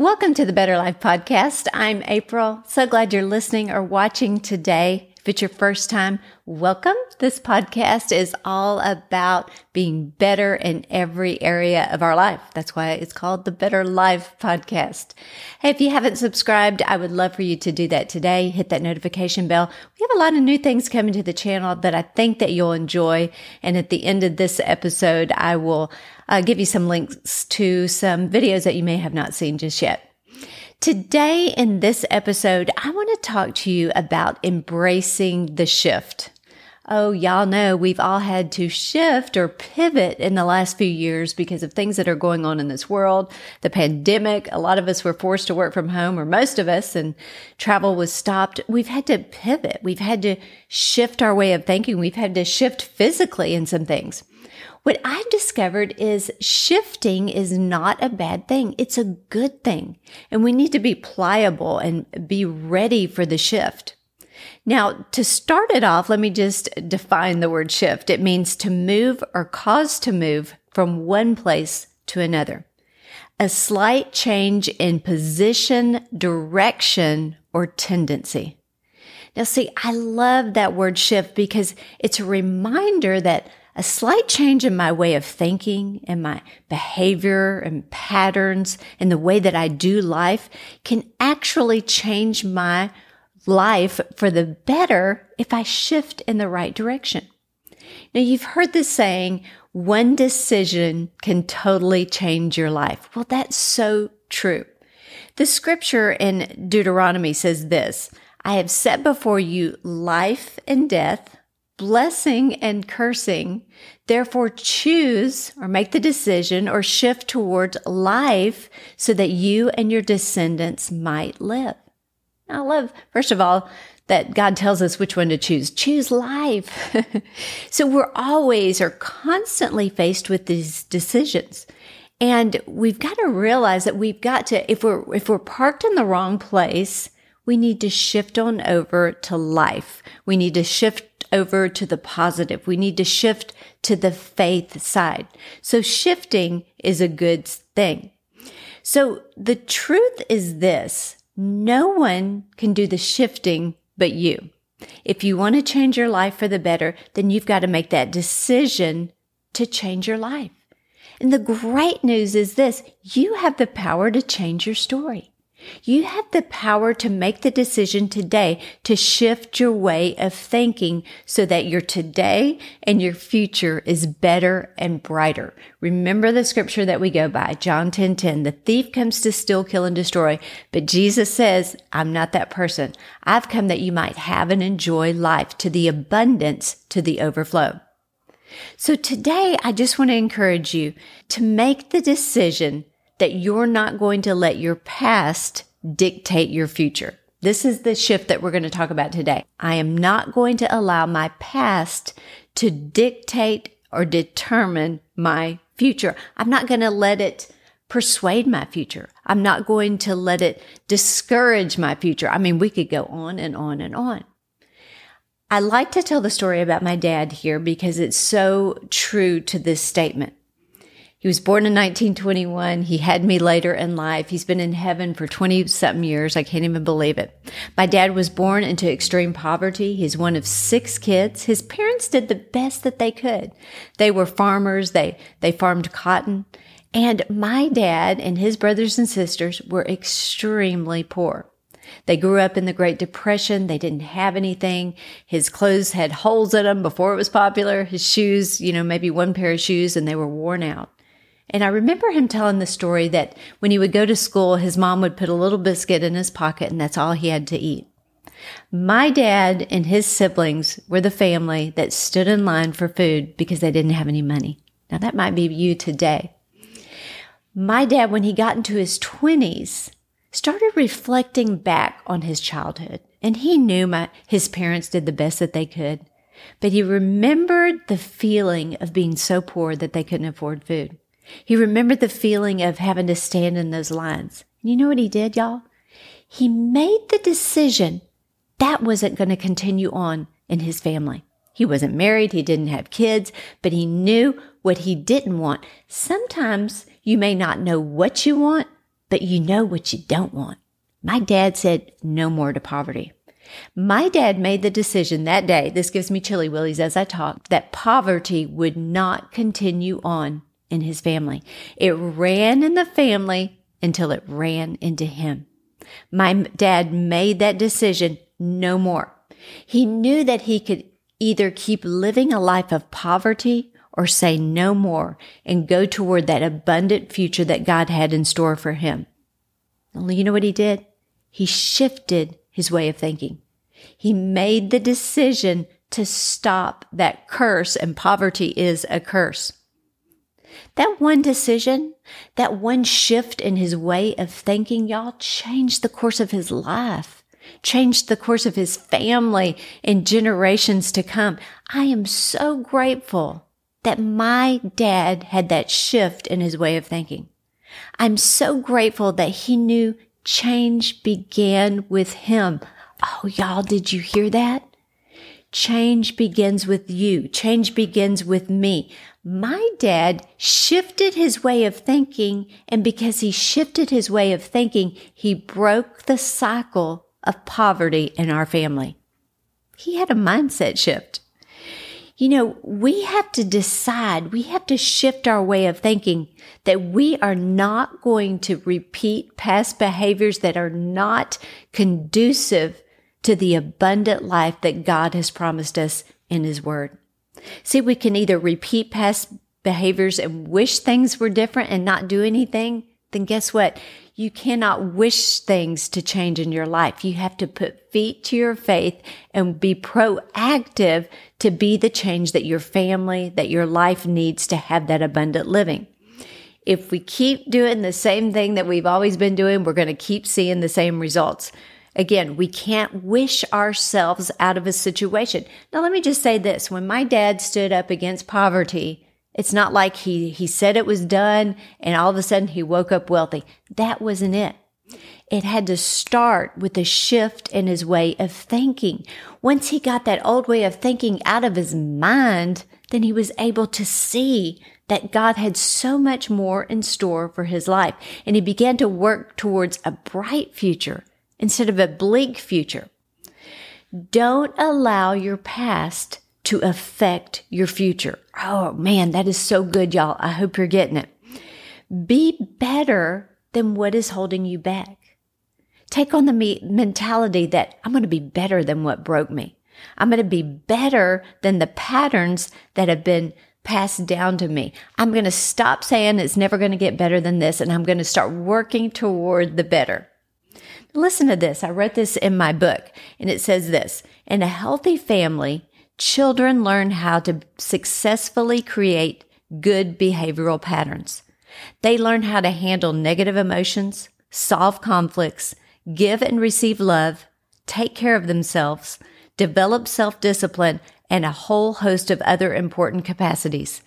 Welcome to the Better Life Podcast. I'm April. So glad you're listening or watching today. If it's your first time, welcome. This podcast is all about being better in every area of our life. That's why it's called the Better Life Podcast. Hey, if you haven't subscribed, I would love for you to do that today. Hit that notification bell. We have a lot of new things coming to the channel that I think that you'll enjoy. And at the end of this episode, I will uh, give you some links to some videos that you may have not seen just yet. Today in this episode, I want to talk to you about embracing the shift. Oh, y'all know we've all had to shift or pivot in the last few years because of things that are going on in this world. The pandemic, a lot of us were forced to work from home, or most of us, and travel was stopped. We've had to pivot. We've had to shift our way of thinking. We've had to shift physically in some things. What I've discovered is shifting is not a bad thing. It's a good thing. And we need to be pliable and be ready for the shift. Now, to start it off, let me just define the word shift. It means to move or cause to move from one place to another. A slight change in position, direction, or tendency. Now, see, I love that word shift because it's a reminder that a slight change in my way of thinking and my behavior and patterns and the way that I do life can actually change my life for the better if I shift in the right direction. Now, you've heard the saying, one decision can totally change your life. Well, that's so true. The scripture in Deuteronomy says this I have set before you life and death blessing and cursing. Therefore, choose or make the decision or shift towards life so that you and your descendants might live. I love, first of all, that God tells us which one to choose. Choose life. so we're always or constantly faced with these decisions. And we've got to realize that we've got to, if we're, if we're parked in the wrong place, we need to shift on over to life. We need to shift over to the positive. We need to shift to the faith side. So shifting is a good thing. So the truth is this. No one can do the shifting but you. If you want to change your life for the better, then you've got to make that decision to change your life. And the great news is this. You have the power to change your story. You have the power to make the decision today to shift your way of thinking so that your today and your future is better and brighter. Remember the scripture that we go by, John 10, 10. The thief comes to steal, kill, and destroy. But Jesus says, I'm not that person. I've come that you might have and enjoy life to the abundance, to the overflow. So today, I just want to encourage you to make the decision that you're not going to let your past dictate your future. This is the shift that we're going to talk about today. I am not going to allow my past to dictate or determine my future. I'm not going to let it persuade my future. I'm not going to let it discourage my future. I mean, we could go on and on and on. I like to tell the story about my dad here because it's so true to this statement. He was born in 1921. He had me later in life. He's been in heaven for 20 something years. I can't even believe it. My dad was born into extreme poverty. He's one of six kids. His parents did the best that they could. They were farmers. They, they farmed cotton. And my dad and his brothers and sisters were extremely poor. They grew up in the Great Depression. They didn't have anything. His clothes had holes in them before it was popular. His shoes, you know, maybe one pair of shoes and they were worn out. And I remember him telling the story that when he would go to school, his mom would put a little biscuit in his pocket and that's all he had to eat. My dad and his siblings were the family that stood in line for food because they didn't have any money. Now that might be you today. My dad, when he got into his twenties, started reflecting back on his childhood and he knew my, his parents did the best that they could, but he remembered the feeling of being so poor that they couldn't afford food. He remembered the feeling of having to stand in those lines. You know what he did, y'all? He made the decision that wasn't going to continue on in his family. He wasn't married. He didn't have kids, but he knew what he didn't want. Sometimes you may not know what you want, but you know what you don't want. My dad said no more to poverty. My dad made the decision that day, this gives me chilly willies as I talk, that poverty would not continue on in his family. It ran in the family until it ran into him. My dad made that decision no more. He knew that he could either keep living a life of poverty or say no more and go toward that abundant future that God had in store for him. Only you know what he did? He shifted his way of thinking. He made the decision to stop that curse, and poverty is a curse. That one decision, that one shift in his way of thinking, y'all changed the course of his life, changed the course of his family and generations to come. I am so grateful that my dad had that shift in his way of thinking. I'm so grateful that he knew change began with him. Oh, y'all, did you hear that? Change begins with you. Change begins with me. My dad shifted his way of thinking, and because he shifted his way of thinking, he broke the cycle of poverty in our family. He had a mindset shift. You know, we have to decide, we have to shift our way of thinking that we are not going to repeat past behaviors that are not conducive to the abundant life that God has promised us in His Word. See, we can either repeat past behaviors and wish things were different and not do anything. Then guess what? You cannot wish things to change in your life. You have to put feet to your faith and be proactive to be the change that your family, that your life needs to have that abundant living. If we keep doing the same thing that we've always been doing, we're going to keep seeing the same results. Again, we can't wish ourselves out of a situation. Now, let me just say this. When my dad stood up against poverty, it's not like he, he said it was done and all of a sudden he woke up wealthy. That wasn't it. It had to start with a shift in his way of thinking. Once he got that old way of thinking out of his mind, then he was able to see that God had so much more in store for his life. And he began to work towards a bright future instead of a bleak future. Don't allow your past to affect your future. Oh man, that is so good, y'all. I hope you're getting it. Be better than what is holding you back. Take on the me- mentality that I'm going to be better than what broke me. I'm going to be better than the patterns that have been passed down to me. I'm going to stop saying it's never going to get better than this and I'm going to start working toward the better. Listen to this. I wrote this in my book and it says this In a healthy family, children learn how to successfully create good behavioral patterns. They learn how to handle negative emotions, solve conflicts, give and receive love, take care of themselves, develop self discipline, and a whole host of other important capacities.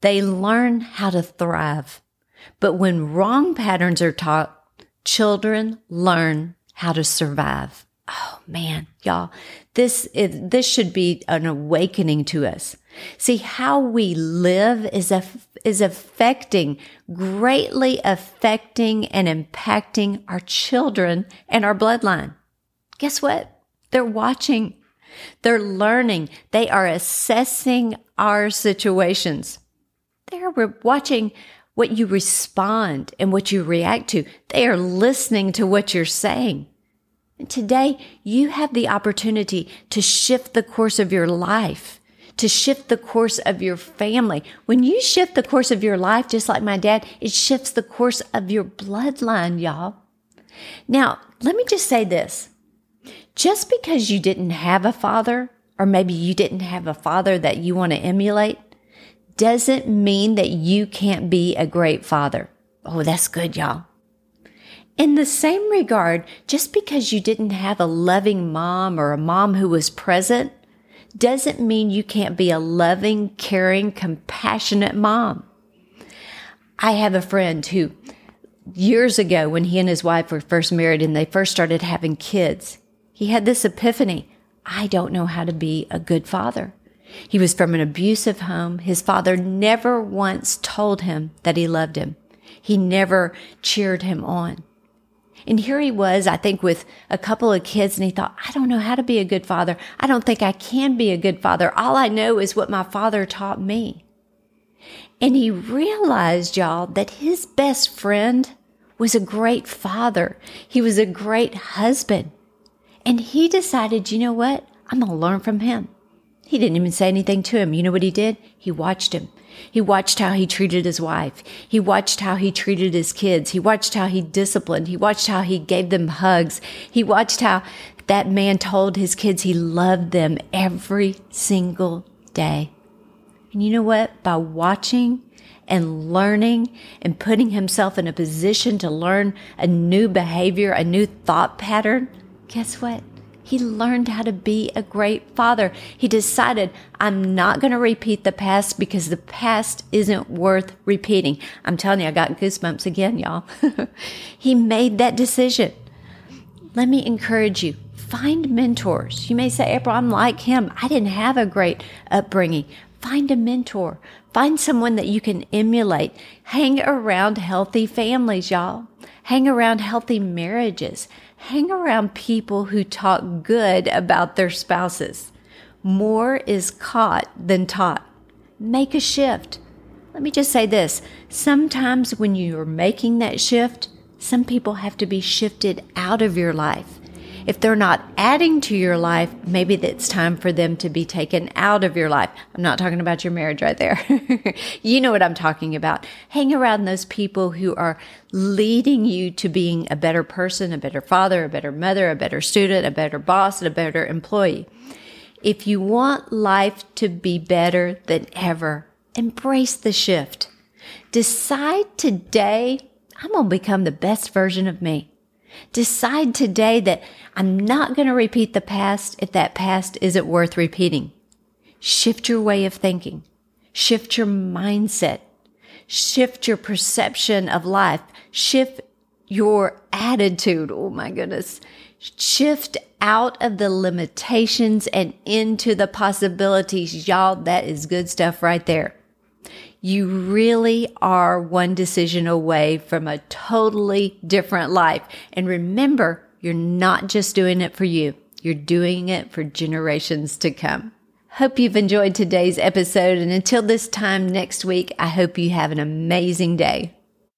They learn how to thrive. But when wrong patterns are taught, children learn how to survive. Oh man, y'all, this is, this should be an awakening to us. See how we live is a, is affecting, greatly affecting and impacting our children and our bloodline. Guess what? They're watching. They're learning. They are assessing our situations. They're watching what you respond and what you react to. They are listening to what you're saying. And today you have the opportunity to shift the course of your life, to shift the course of your family. When you shift the course of your life, just like my dad, it shifts the course of your bloodline, y'all. Now, let me just say this. Just because you didn't have a father, or maybe you didn't have a father that you want to emulate, doesn't mean that you can't be a great father. Oh, that's good, y'all. In the same regard, just because you didn't have a loving mom or a mom who was present doesn't mean you can't be a loving, caring, compassionate mom. I have a friend who years ago when he and his wife were first married and they first started having kids, he had this epiphany. I don't know how to be a good father. He was from an abusive home. His father never once told him that he loved him. He never cheered him on. And here he was, I think, with a couple of kids, and he thought, I don't know how to be a good father. I don't think I can be a good father. All I know is what my father taught me. And he realized, y'all, that his best friend was a great father. He was a great husband. And he decided, you know what? I'm going to learn from him. He didn't even say anything to him. You know what he did? He watched him. He watched how he treated his wife. He watched how he treated his kids. He watched how he disciplined. He watched how he gave them hugs. He watched how that man told his kids he loved them every single day. And you know what? By watching and learning and putting himself in a position to learn a new behavior, a new thought pattern, guess what? He learned how to be a great father. He decided, I'm not going to repeat the past because the past isn't worth repeating. I'm telling you, I got goosebumps again, y'all. he made that decision. Let me encourage you. Find mentors. You may say, April, I'm like him. I didn't have a great upbringing. Find a mentor. Find someone that you can emulate. Hang around healthy families, y'all. Hang around healthy marriages. Hang around people who talk good about their spouses. More is caught than taught. Make a shift. Let me just say this. Sometimes when you're making that shift, some people have to be shifted out of your life. If they're not adding to your life, maybe it's time for them to be taken out of your life. I'm not talking about your marriage right there. you know what I'm talking about. Hang around those people who are leading you to being a better person, a better father, a better mother, a better student, a better boss, and a better employee. If you want life to be better than ever, embrace the shift. Decide today, I'm going to become the best version of me. Decide today that I'm not going to repeat the past if that past isn't worth repeating. Shift your way of thinking. Shift your mindset. Shift your perception of life. Shift your attitude. Oh my goodness. Shift out of the limitations and into the possibilities. Y'all, that is good stuff right there. You really are one decision away from a totally different life. And remember, you're not just doing it for you, you're doing it for generations to come. Hope you've enjoyed today's episode. And until this time next week, I hope you have an amazing day.